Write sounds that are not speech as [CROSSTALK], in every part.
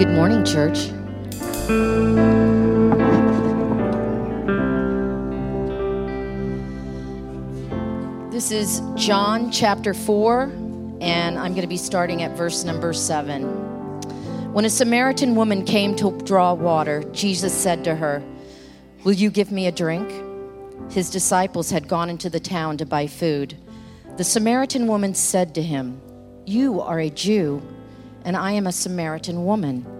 Good morning, church. This is John chapter 4, and I'm going to be starting at verse number 7. When a Samaritan woman came to draw water, Jesus said to her, Will you give me a drink? His disciples had gone into the town to buy food. The Samaritan woman said to him, You are a Jew, and I am a Samaritan woman.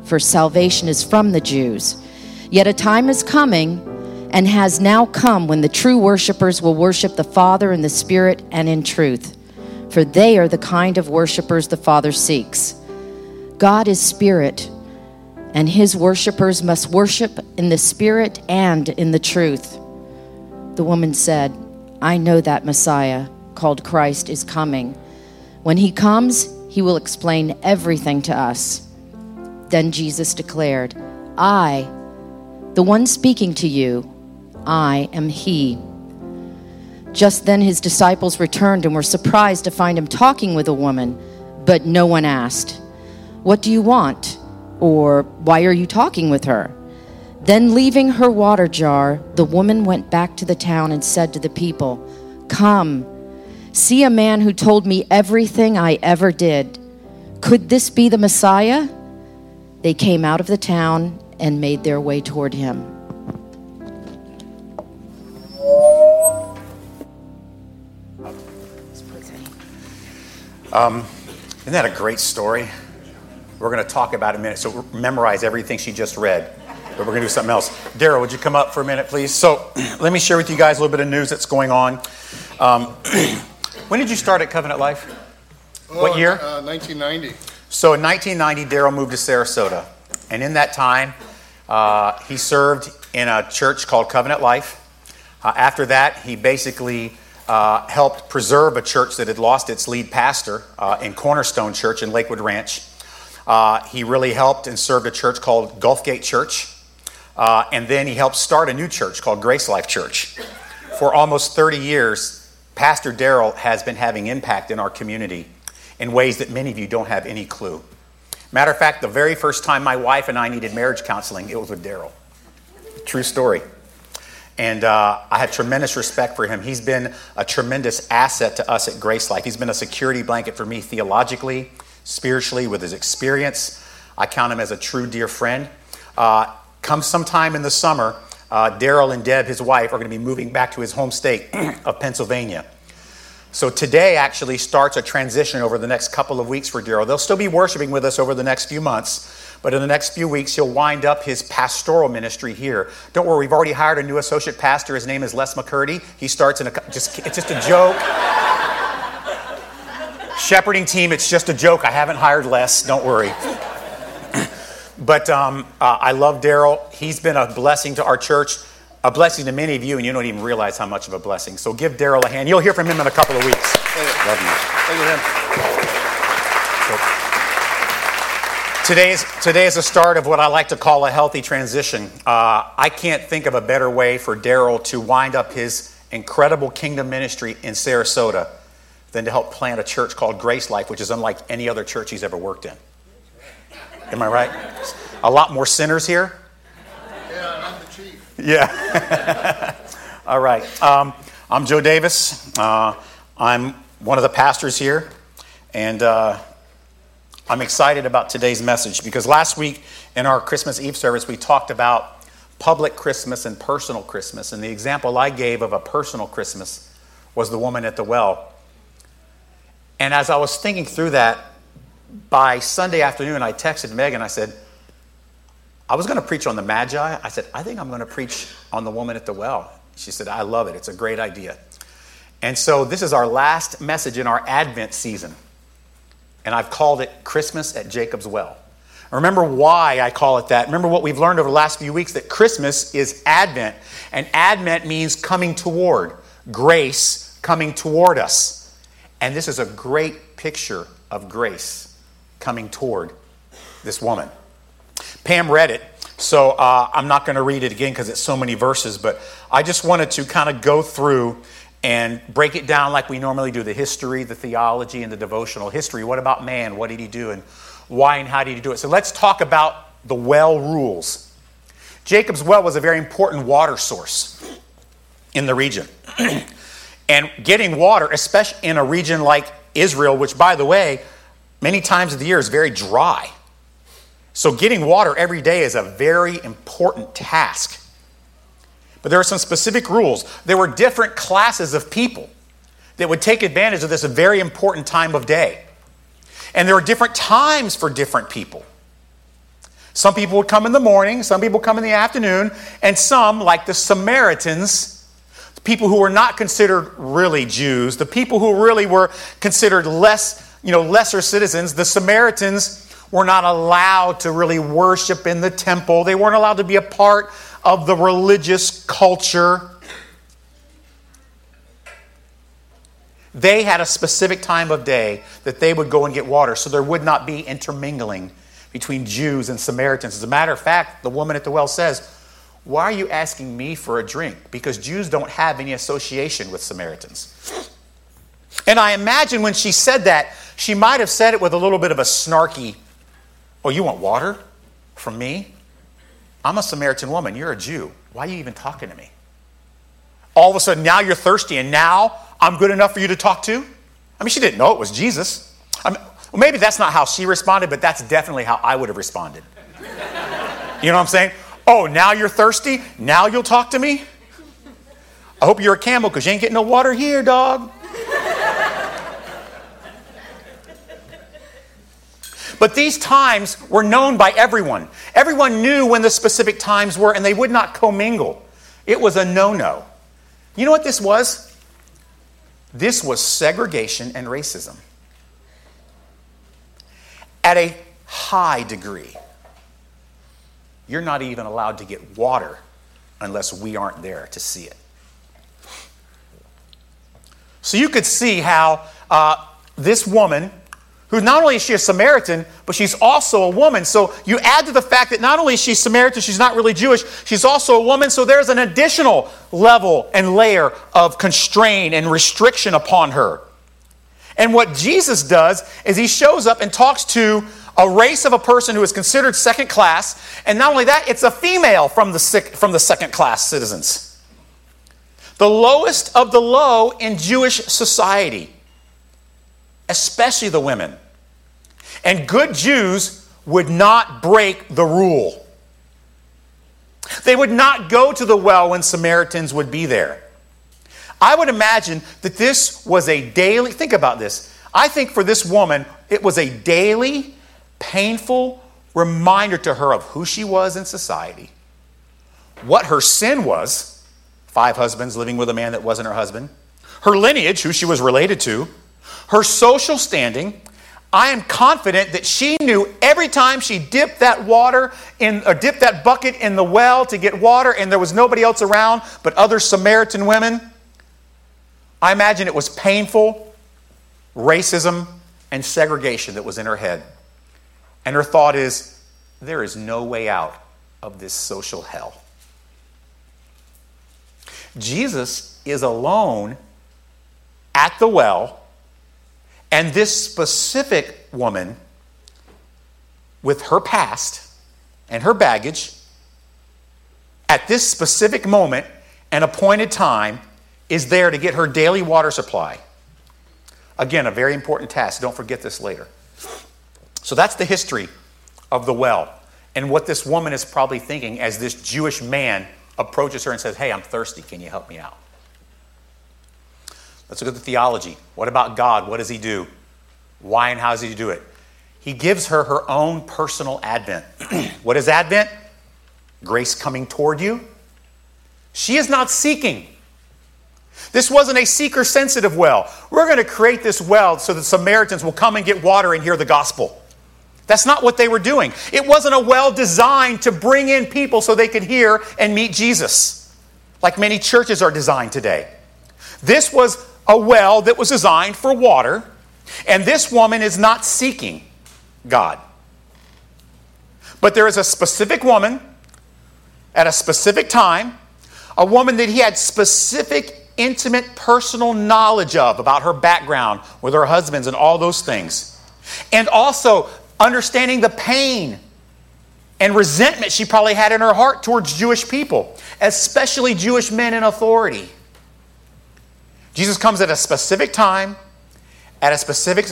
for salvation is from the Jews. Yet a time is coming and has now come when the true worshipers will worship the Father in the Spirit and in truth, for they are the kind of worshipers the Father seeks. God is Spirit and his worshippers must worship in the spirit and in the truth. The woman said, I know that Messiah, called Christ, is coming. When he comes, he will explain everything to us. Then Jesus declared, I, the one speaking to you, I am he. Just then his disciples returned and were surprised to find him talking with a woman, but no one asked, What do you want? Or, why are you talking with her? Then, leaving her water jar, the woman went back to the town and said to the people, Come, see a man who told me everything I ever did. Could this be the Messiah? They came out of the town and made their way toward him. Um, isn't that a great story? We're going to talk about it in a minute. So memorize everything she just read. But we're going to do something else. Daryl, would you come up for a minute, please? So [CLEARS THROAT] let me share with you guys a little bit of news that's going on. Um, [CLEARS THROAT] when did you start at Covenant Life? Oh, what year? Uh, 1990. So in 1990, Daryl moved to Sarasota. And in that time, uh, he served in a church called Covenant Life. Uh, after that, he basically uh, helped preserve a church that had lost its lead pastor uh, in Cornerstone Church in Lakewood Ranch. Uh, he really helped and served a church called Gulfgate Church. Uh, and then he helped start a new church called Grace Life Church. For almost 30 years, Pastor Daryl has been having impact in our community in ways that many of you don't have any clue. Matter of fact, the very first time my wife and I needed marriage counseling, it was with Daryl. True story. And uh, I have tremendous respect for him. He's been a tremendous asset to us at Grace Life. He's been a security blanket for me theologically, spiritually, with his experience. I count him as a true dear friend. Uh, come sometime in the summer, uh, Daryl and Deb, his wife, are going to be moving back to his home state [CLEARS THROAT] of Pennsylvania. So today actually starts a transition over the next couple of weeks for Daryl. They'll still be worshiping with us over the next few months, but in the next few weeks, he'll wind up his pastoral ministry here. Don't worry, we've already hired a new associate pastor. His name is Les McCurdy. He starts in a just it's just a joke. [LAUGHS] Shepherding team, it's just a joke. I haven't hired Les. Don't worry. [CLEARS THROAT] but um, uh, I love Daryl. He's been a blessing to our church, a blessing to many of you, and you don't even realize how much of a blessing. So give Daryl a hand. You'll hear from him in a couple of weeks. Love you. Thank you, Today is, today is the start of what I like to call a healthy transition. Uh, I can't think of a better way for Daryl to wind up his incredible kingdom ministry in Sarasota than to help plant a church called Grace Life, which is unlike any other church he's ever worked in. Am I right? A lot more sinners here? Yeah, chief. Yeah. [LAUGHS] All right. Um, I'm Joe Davis. Uh, I'm one of the pastors here. And. Uh, I'm excited about today's message because last week in our Christmas Eve service, we talked about public Christmas and personal Christmas. And the example I gave of a personal Christmas was the woman at the well. And as I was thinking through that, by Sunday afternoon, I texted Megan. I said, I was going to preach on the Magi. I said, I think I'm going to preach on the woman at the well. She said, I love it. It's a great idea. And so this is our last message in our Advent season and I've called it Christmas at Jacob's Well. Remember why I call it that. Remember what we've learned over the last few weeks that Christmas is Advent, and Advent means coming toward, grace coming toward us. And this is a great picture of grace coming toward this woman. Pam read it, so uh, I'm not going to read it again because it's so many verses, but I just wanted to kind of go through and break it down like we normally do the history, the theology, and the devotional history. What about man? What did he do? And why and how did he do it? So let's talk about the well rules. Jacob's well was a very important water source in the region. [CLEARS THROAT] and getting water, especially in a region like Israel, which, by the way, many times of the year is very dry. So, getting water every day is a very important task. But there are some specific rules. There were different classes of people that would take advantage of this very important time of day. And there are different times for different people. Some people would come in the morning, some people come in the afternoon, and some, like the Samaritans, the people who were not considered really Jews, the people who really were considered less, you know, lesser citizens, the Samaritans were not allowed to really worship in the temple. They weren't allowed to be a part of the religious culture. They had a specific time of day that they would go and get water, so there would not be intermingling between Jews and Samaritans. As a matter of fact, the woman at the well says, Why are you asking me for a drink? Because Jews don't have any association with Samaritans. And I imagine when she said that, she might have said it with a little bit of a snarky, Oh, you want water from me? I'm a Samaritan woman. You're a Jew. Why are you even talking to me? All of a sudden, now you're thirsty, and now I'm good enough for you to talk to? I mean, she didn't know it was Jesus. I mean, well, maybe that's not how she responded, but that's definitely how I would have responded. You know what I'm saying? Oh, now you're thirsty? Now you'll talk to me? I hope you're a camel because you ain't getting no water here, dog. But these times were known by everyone. Everyone knew when the specific times were, and they would not commingle. It was a no no. You know what this was? This was segregation and racism at a high degree. You're not even allowed to get water unless we aren't there to see it. So you could see how uh, this woman who not only is she a Samaritan, but she's also a woman. So you add to the fact that not only is she Samaritan, she's not really Jewish, she's also a woman. So there's an additional level and layer of constraint and restriction upon her. And what Jesus does is he shows up and talks to a race of a person who is considered second class. And not only that, it's a female from the, from the second class citizens. The lowest of the low in Jewish society especially the women. And good Jews would not break the rule. They would not go to the well when Samaritans would be there. I would imagine that this was a daily, think about this. I think for this woman, it was a daily, painful, reminder to her of who she was in society, what her sin was five husbands living with a man that wasn't her husband, her lineage, who she was related to, her social standing. I am confident that she knew every time she dipped that water in, or dipped that bucket in the well to get water, and there was nobody else around but other Samaritan women. I imagine it was painful racism and segregation that was in her head. And her thought is, there is no way out of this social hell. Jesus is alone at the well, and this specific woman, with her past and her baggage, at this specific moment and appointed time, is there to get her daily water supply. Again, a very important task. Don't forget this later. So that's the history of the well and what this woman is probably thinking as this Jewish man approaches her and says, Hey, I'm thirsty. Can you help me out? Let's look at the theology. What about God? What does he do? Why and how does he do it? He gives her her own personal advent. [CLEARS THROAT] what is advent? Grace coming toward you. She is not seeking. This wasn't a seeker sensitive well. We're going to create this well so that Samaritans will come and get water and hear the gospel. That's not what they were doing. It wasn't a well designed to bring in people so they could hear and meet Jesus, like many churches are designed today. This was a well that was designed for water, and this woman is not seeking God. But there is a specific woman at a specific time, a woman that he had specific, intimate, personal knowledge of about her background with her husbands and all those things. And also understanding the pain and resentment she probably had in her heart towards Jewish people, especially Jewish men in authority. Jesus comes at a specific time, at a specific,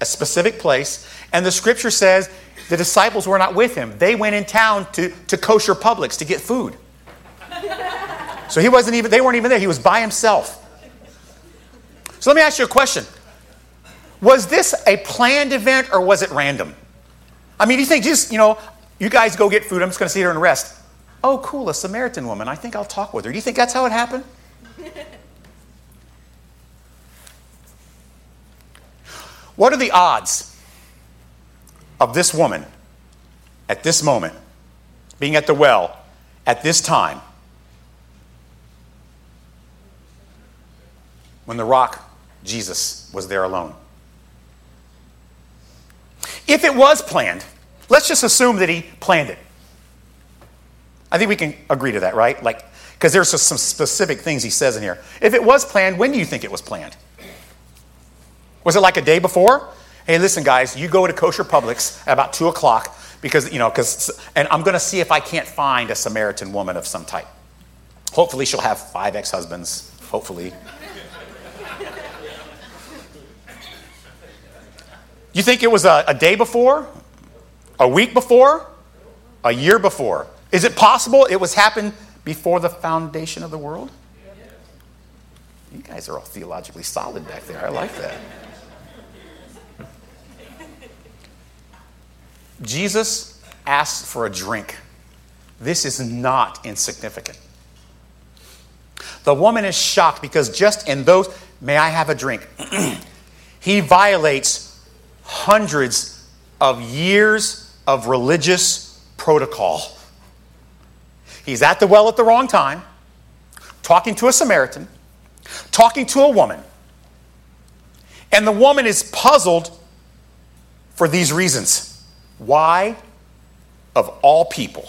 a specific place, and the scripture says the disciples were not with him. They went in town to, to kosher Publix to get food. So he wasn't even, they weren't even there. He was by himself. So let me ask you a question. Was this a planned event or was it random? I mean, do you think just, you know, you guys go get food, I'm just going to sit here and rest. Oh, cool, a Samaritan woman. I think I'll talk with her. Do you think that's how it happened? What are the odds of this woman at this moment being at the well at this time when the rock, Jesus, was there alone? If it was planned, let's just assume that he planned it. I think we can agree to that, right? Like, because there's some specific things he says in here. If it was planned, when do you think it was planned? Was it like a day before? Hey, listen, guys, you go to Kosher Publix at about 2 o'clock because, you know, because, and I'm going to see if I can't find a Samaritan woman of some type. Hopefully, she'll have five ex husbands. Hopefully. You think it was a, a day before? A week before? A year before? Is it possible it was happened before the foundation of the world? You guys are all theologically solid back there. I like that. Jesus asks for a drink. This is not insignificant. The woman is shocked because just in those, may I have a drink? [CLEARS THROAT] he violates hundreds of years of religious protocol. He's at the well at the wrong time, talking to a Samaritan, talking to a woman. And the woman is puzzled for these reasons. Why, of all people,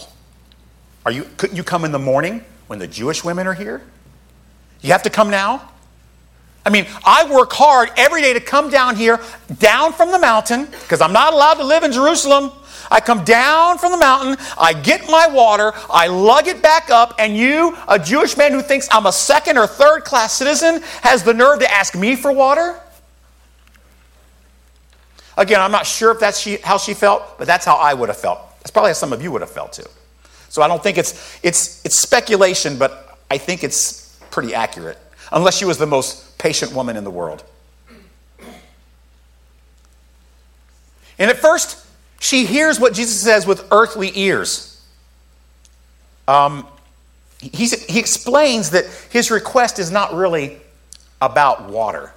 are you, couldn't you come in the morning when the Jewish women are here? You have to come now? I mean, I work hard every day to come down here, down from the mountain, because I'm not allowed to live in Jerusalem. I come down from the mountain, I get my water, I lug it back up, and you, a Jewish man who thinks I'm a second or third class citizen, has the nerve to ask me for water? Again, I'm not sure if that's she, how she felt, but that's how I would have felt. That's probably how some of you would have felt too. So I don't think it's, it's, it's speculation, but I think it's pretty accurate unless she was the most patient woman in the world. And at first, She hears what Jesus says with earthly ears. Um, he, he explains that his request is not really about water,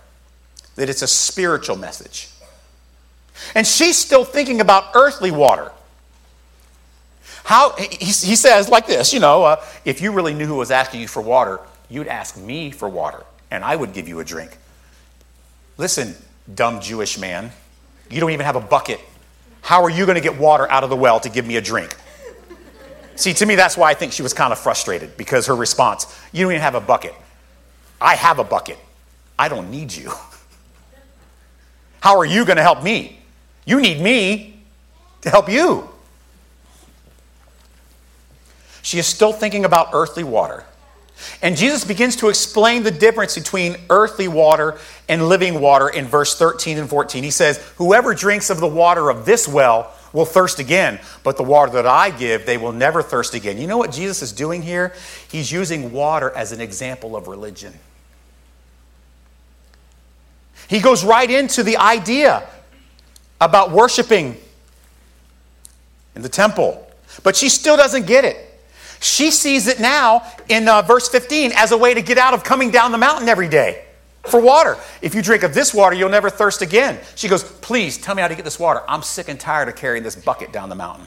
that it's a spiritual message. And she's still thinking about earthly water. How, he, he says like this, you know, uh, if you really knew who was asking you for water, you'd ask me for water, and I would give you a drink. Listen, dumb Jewish man, you don't even have a bucket. How are you going to get water out of the well to give me a drink? See, to me, that's why I think she was kind of frustrated because her response, you don't even have a bucket. I have a bucket. I don't need you. [LAUGHS] How are you going to help me? You need me to help you. She is still thinking about earthly water. And Jesus begins to explain the difference between earthly water and living water in verse 13 and 14. He says, Whoever drinks of the water of this well will thirst again, but the water that I give, they will never thirst again. You know what Jesus is doing here? He's using water as an example of religion. He goes right into the idea about worshiping in the temple, but she still doesn't get it. She sees it now in uh, verse 15 as a way to get out of coming down the mountain every day for water. If you drink of this water, you'll never thirst again. She goes, Please tell me how to get this water. I'm sick and tired of carrying this bucket down the mountain.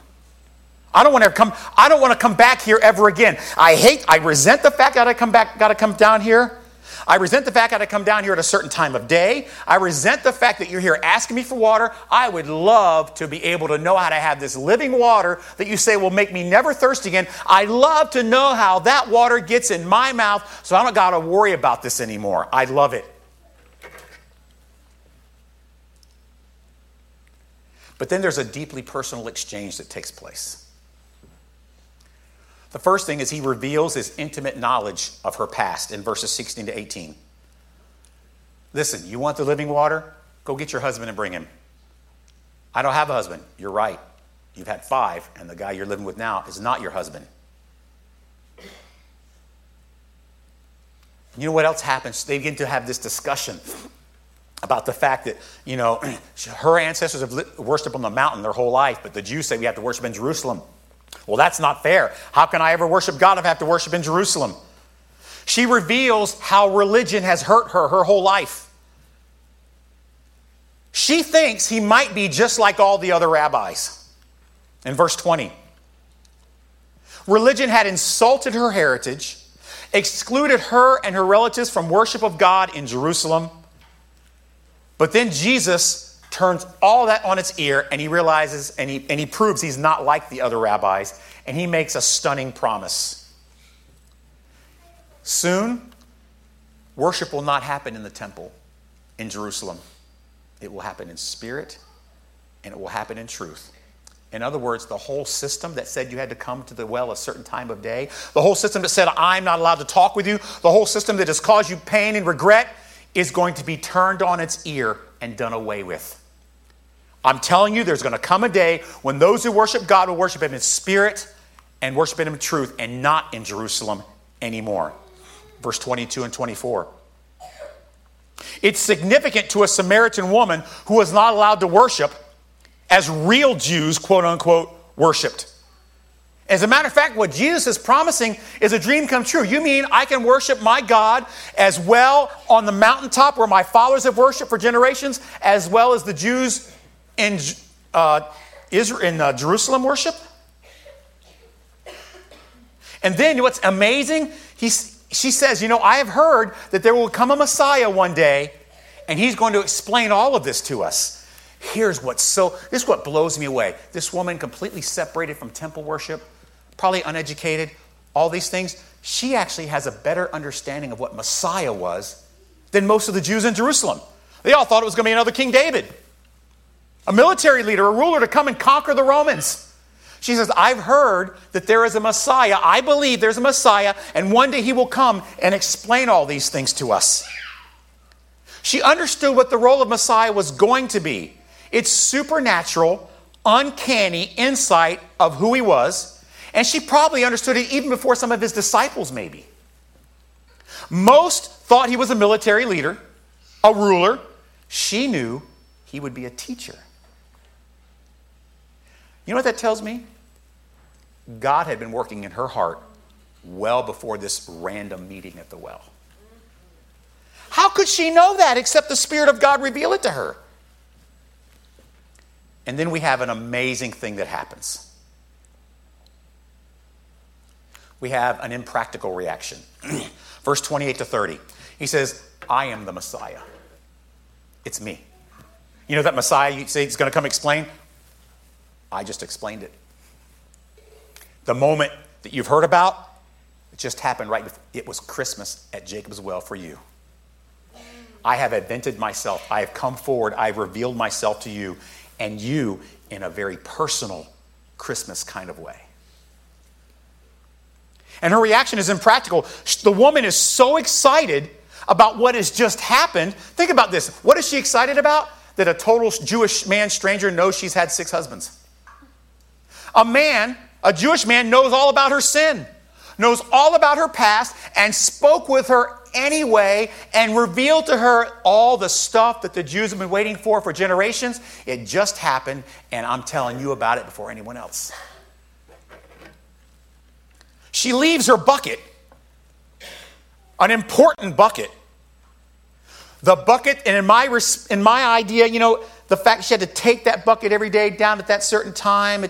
I don't want to come, I don't want to come back here ever again. I hate, I resent the fact that I come back, gotta come down here. I resent the fact that I come down here at a certain time of day. I resent the fact that you're here asking me for water. I would love to be able to know how to have this living water that you say will make me never thirst again. I love to know how that water gets in my mouth so I don't got to worry about this anymore. I love it. But then there's a deeply personal exchange that takes place. The first thing is he reveals his intimate knowledge of her past in verses 16 to 18. Listen, you want the living water? Go get your husband and bring him. I don't have a husband. You're right. You've had five, and the guy you're living with now is not your husband. You know what else happens? They begin to have this discussion about the fact that, you know, [CLEARS THROAT] her ancestors have worshiped on the mountain their whole life, but the Jews say we have to worship in Jerusalem. Well, that's not fair. How can I ever worship God if I have to worship in Jerusalem? She reveals how religion has hurt her her whole life. She thinks he might be just like all the other rabbis. In verse 20, religion had insulted her heritage, excluded her and her relatives from worship of God in Jerusalem. But then Jesus turns all that on its ear and he realizes and he, and he proves he's not like the other rabbis and he makes a stunning promise. Soon, worship will not happen in the temple in Jerusalem. It will happen in spirit and it will happen in truth. In other words, the whole system that said you had to come to the well a certain time of day, the whole system that said, I'm not allowed to talk with you, the whole system that has caused you pain and regret is going to be turned on its ear and done away with. I'm telling you, there's going to come a day when those who worship God will worship Him in spirit and worship Him in truth and not in Jerusalem anymore. Verse 22 and 24. It's significant to a Samaritan woman who was not allowed to worship as real Jews, quote unquote, worshiped. As a matter of fact, what Jesus is promising is a dream come true. You mean I can worship my God as well on the mountaintop where my fathers have worshiped for generations, as well as the Jews in, uh, Israel, in uh, Jerusalem worship. And then what's amazing, he, she says, You know, I have heard that there will come a Messiah one day, and he's going to explain all of this to us. Here's what's so, this is what blows me away. This woman, completely separated from temple worship, probably uneducated, all these things, she actually has a better understanding of what Messiah was than most of the Jews in Jerusalem. They all thought it was going to be another King David a military leader, a ruler to come and conquer the Romans. She says, I've heard that there is a Messiah. I believe there's a Messiah, and one day he will come and explain all these things to us. She understood what the role of Messiah was going to be. It's supernatural, uncanny insight of who he was, and she probably understood it even before some of his disciples, maybe. Most thought he was a military leader, a ruler. She knew he would be a teacher. You know what that tells me? God had been working in her heart well before this random meeting at the well. How could she know that except the Spirit of God reveal it to her? And then we have an amazing thing that happens. We have an impractical reaction. [CLEARS THROAT] Verse 28 to 30. He says, I am the Messiah. It's me. You know that Messiah you say he's going to come explain? I just explained it. The moment that you've heard about, it just happened right before. It was Christmas at Jacob's Well for you. I have invented myself. I have come forward. I have revealed myself to you and you in a very personal Christmas kind of way. And her reaction is impractical. The woman is so excited about what has just happened. Think about this. What is she excited about? That a total Jewish man, stranger, knows she's had six husbands. A man, a Jewish man, knows all about her sin, knows all about her past, and spoke with her anyway and revealed to her all the stuff that the Jews have been waiting for for generations. It just happened, and I'm telling you about it before anyone else. She leaves her bucket, an important bucket. The bucket, and in my, in my idea, you know, the fact she had to take that bucket every day down at that certain time,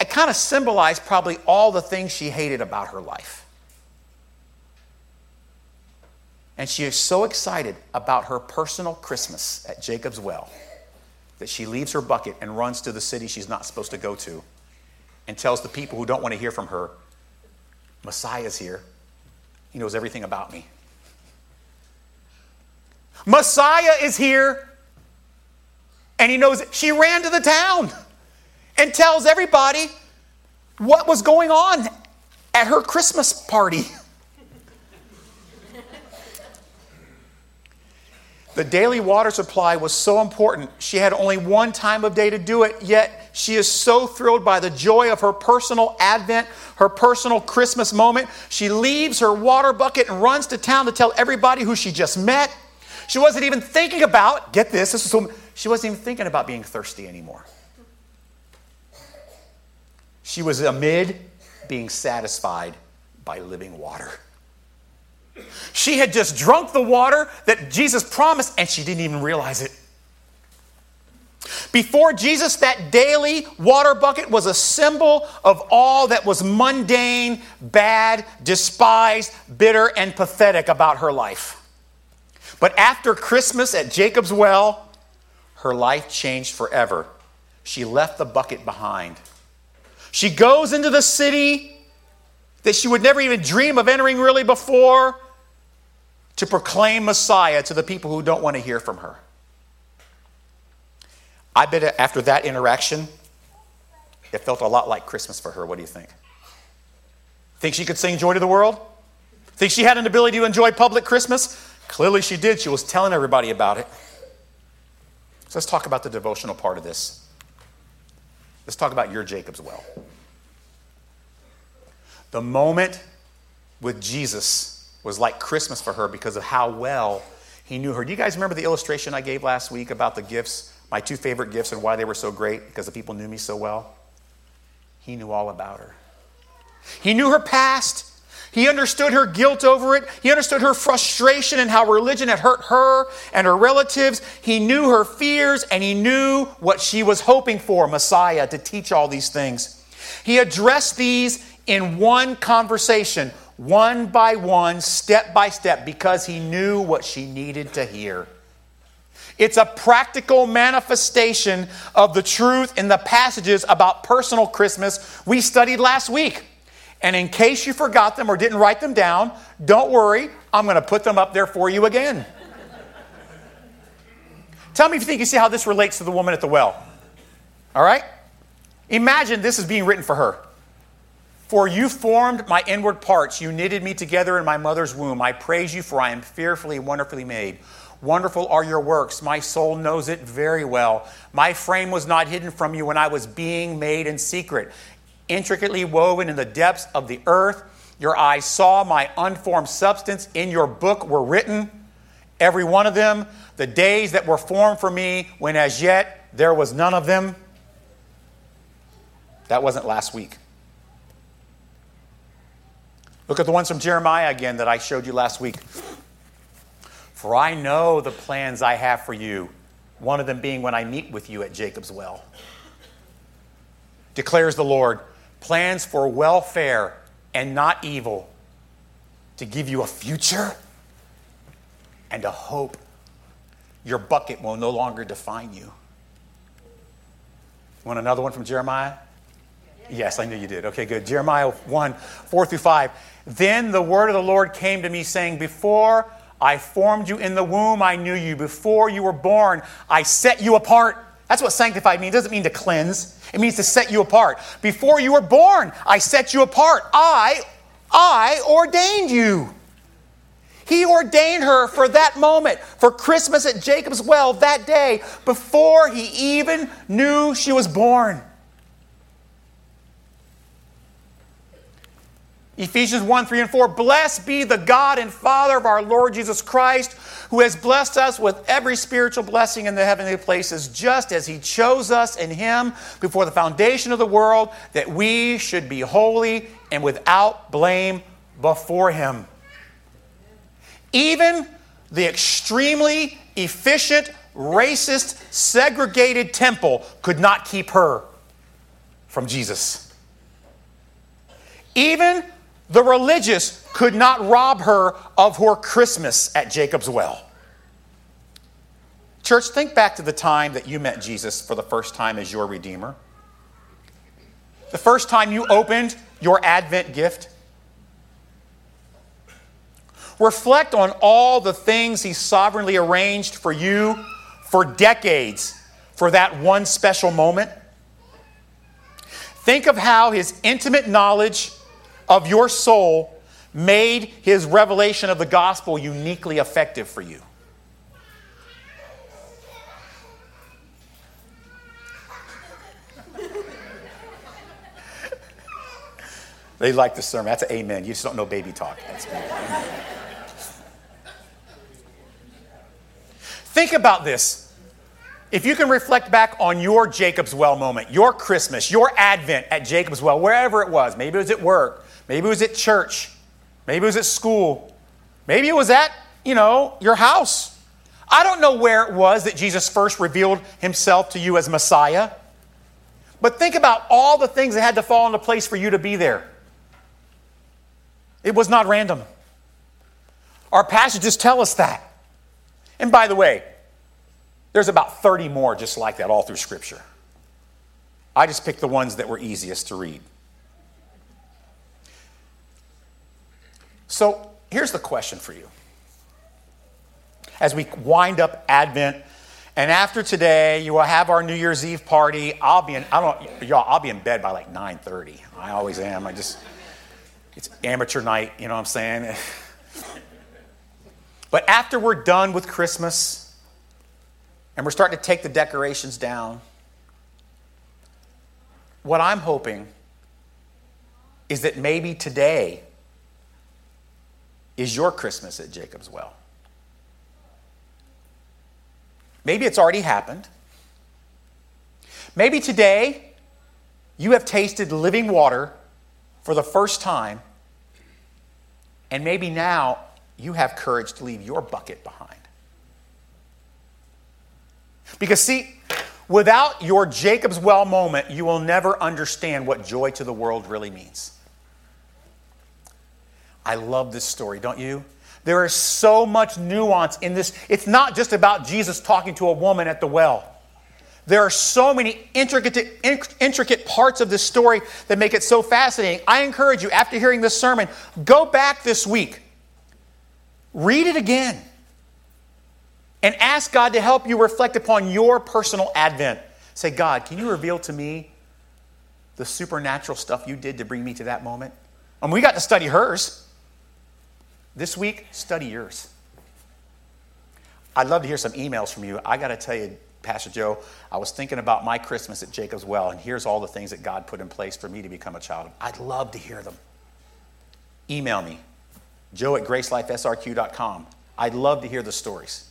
it kind of symbolized probably all the things she hated about her life. And she is so excited about her personal Christmas at Jacob's Well that she leaves her bucket and runs to the city she's not supposed to go to and tells the people who don't want to hear from her, Messiah's here. He knows everything about me. Messiah is here. And he knows it. She ran to the town and tells everybody what was going on at her Christmas party. The daily water supply was so important. She had only one time of day to do it, yet she is so thrilled by the joy of her personal Advent, her personal Christmas moment. She leaves her water bucket and runs to town to tell everybody who she just met. She wasn't even thinking about, get this, this is so, she wasn't even thinking about being thirsty anymore. She was amid being satisfied by living water. She had just drunk the water that Jesus promised, and she didn't even realize it. Before Jesus, that daily water bucket was a symbol of all that was mundane, bad, despised, bitter, and pathetic about her life. But after Christmas at Jacob's well, her life changed forever. She left the bucket behind. She goes into the city that she would never even dream of entering really before to proclaim Messiah to the people who don't want to hear from her. I bet after that interaction, it felt a lot like Christmas for her. What do you think? Think she could sing Joy to the World? Think she had an ability to enjoy public Christmas? Clearly she did. She was telling everybody about it. So let's talk about the devotional part of this. Let's talk about your Jacob's well. The moment with Jesus was like Christmas for her because of how well he knew her. Do you guys remember the illustration I gave last week about the gifts, my two favorite gifts, and why they were so great? Because the people knew me so well? He knew all about her. He knew her past. He understood her guilt over it. He understood her frustration and how religion had hurt her and her relatives. He knew her fears and he knew what she was hoping for Messiah to teach all these things. He addressed these in one conversation one by one, step by step, because he knew what she needed to hear. It's a practical manifestation of the truth in the passages about personal Christmas we studied last week. And in case you forgot them or didn't write them down, don't worry, I'm going to put them up there for you again. Tell me if you think you see how this relates to the woman at the well. All right? Imagine this is being written for her. For you formed my inward parts. You knitted me together in my mother's womb. I praise you, for I am fearfully, and wonderfully made. Wonderful are your works. My soul knows it very well. My frame was not hidden from you when I was being made in secret, intricately woven in the depths of the earth. Your eyes saw my unformed substance. In your book were written, every one of them, the days that were formed for me, when as yet there was none of them. That wasn't last week. Look at the ones from Jeremiah again that I showed you last week. For I know the plans I have for you, one of them being when I meet with you at Jacob's well. Declares the Lord, plans for welfare and not evil, to give you a future and a hope. Your bucket will no longer define you. Want another one from Jeremiah? Yes, I knew you did. Okay, good. Jeremiah 1 4 through 5. Then the word of the Lord came to me, saying, Before I formed you in the womb, I knew you. Before you were born, I set you apart. That's what sanctified means. It doesn't mean to cleanse, it means to set you apart. Before you were born, I set you apart. I, I ordained you. He ordained her for that moment, for Christmas at Jacob's well that day, before he even knew she was born. Ephesians 1 3 and 4 Blessed be the God and Father of our Lord Jesus Christ, who has blessed us with every spiritual blessing in the heavenly places, just as he chose us in him before the foundation of the world, that we should be holy and without blame before him. Even the extremely efficient, racist, segregated temple could not keep her from Jesus. Even the religious could not rob her of her Christmas at Jacob's well. Church, think back to the time that you met Jesus for the first time as your Redeemer. The first time you opened your Advent gift. Reflect on all the things He sovereignly arranged for you for decades for that one special moment. Think of how His intimate knowledge of your soul made his revelation of the gospel uniquely effective for you. they like the sermon. That's an amen. You just don't know baby talk. Think about this. If you can reflect back on your Jacob's Well moment, your Christmas, your Advent at Jacob's Well, wherever it was, maybe it was at work, Maybe it was at church. Maybe it was at school. Maybe it was at, you know, your house. I don't know where it was that Jesus first revealed himself to you as Messiah. But think about all the things that had to fall into place for you to be there. It was not random. Our passages tell us that. And by the way, there's about 30 more just like that all through Scripture. I just picked the ones that were easiest to read. So here's the question for you. As we wind up Advent, and after today, you will have our New Year's Eve party. I'll be in, I don't, y'all, I'll be in bed by like 9.30. I always am. I just, it's amateur night, you know what I'm saying? [LAUGHS] but after we're done with Christmas, and we're starting to take the decorations down, what I'm hoping is that maybe today is your Christmas at Jacob's Well. Maybe it's already happened. Maybe today you have tasted living water for the first time, and maybe now you have courage to leave your bucket behind. Because, see, without your Jacob's Well moment, you will never understand what joy to the world really means. I love this story, don't you? There is so much nuance in this. It's not just about Jesus talking to a woman at the well. There are so many intricate, intricate parts of this story that make it so fascinating. I encourage you, after hearing this sermon, go back this week, read it again, and ask God to help you reflect upon your personal advent. Say, God, can you reveal to me the supernatural stuff you did to bring me to that moment? And we got to study hers. This week, study yours. I'd love to hear some emails from you. I got to tell you, Pastor Joe, I was thinking about my Christmas at Jacob's Well, and here's all the things that God put in place for me to become a child. I'd love to hear them. Email me, joe at gracelifesrq.com. I'd love to hear the stories.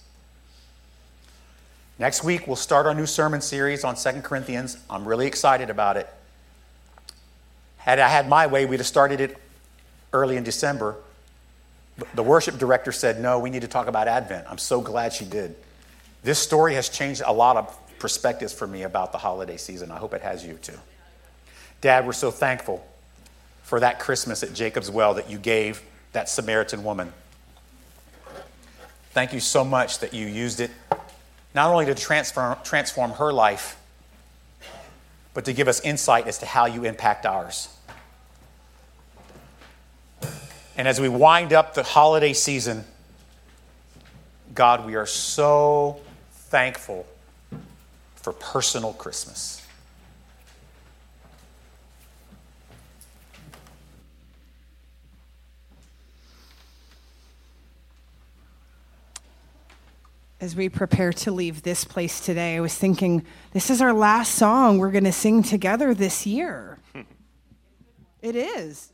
Next week, we'll start our new sermon series on Second Corinthians. I'm really excited about it. Had I had my way, we'd have started it early in December. The worship director said, No, we need to talk about Advent. I'm so glad she did. This story has changed a lot of perspectives for me about the holiday season. I hope it has you too. Dad, we're so thankful for that Christmas at Jacob's Well that you gave that Samaritan woman. Thank you so much that you used it not only to transform, transform her life, but to give us insight as to how you impact ours. And as we wind up the holiday season, God, we are so thankful for personal Christmas. as we prepare to leave this place today, I was thinking, this is our last song we're going to sing together this year. [LAUGHS] it is.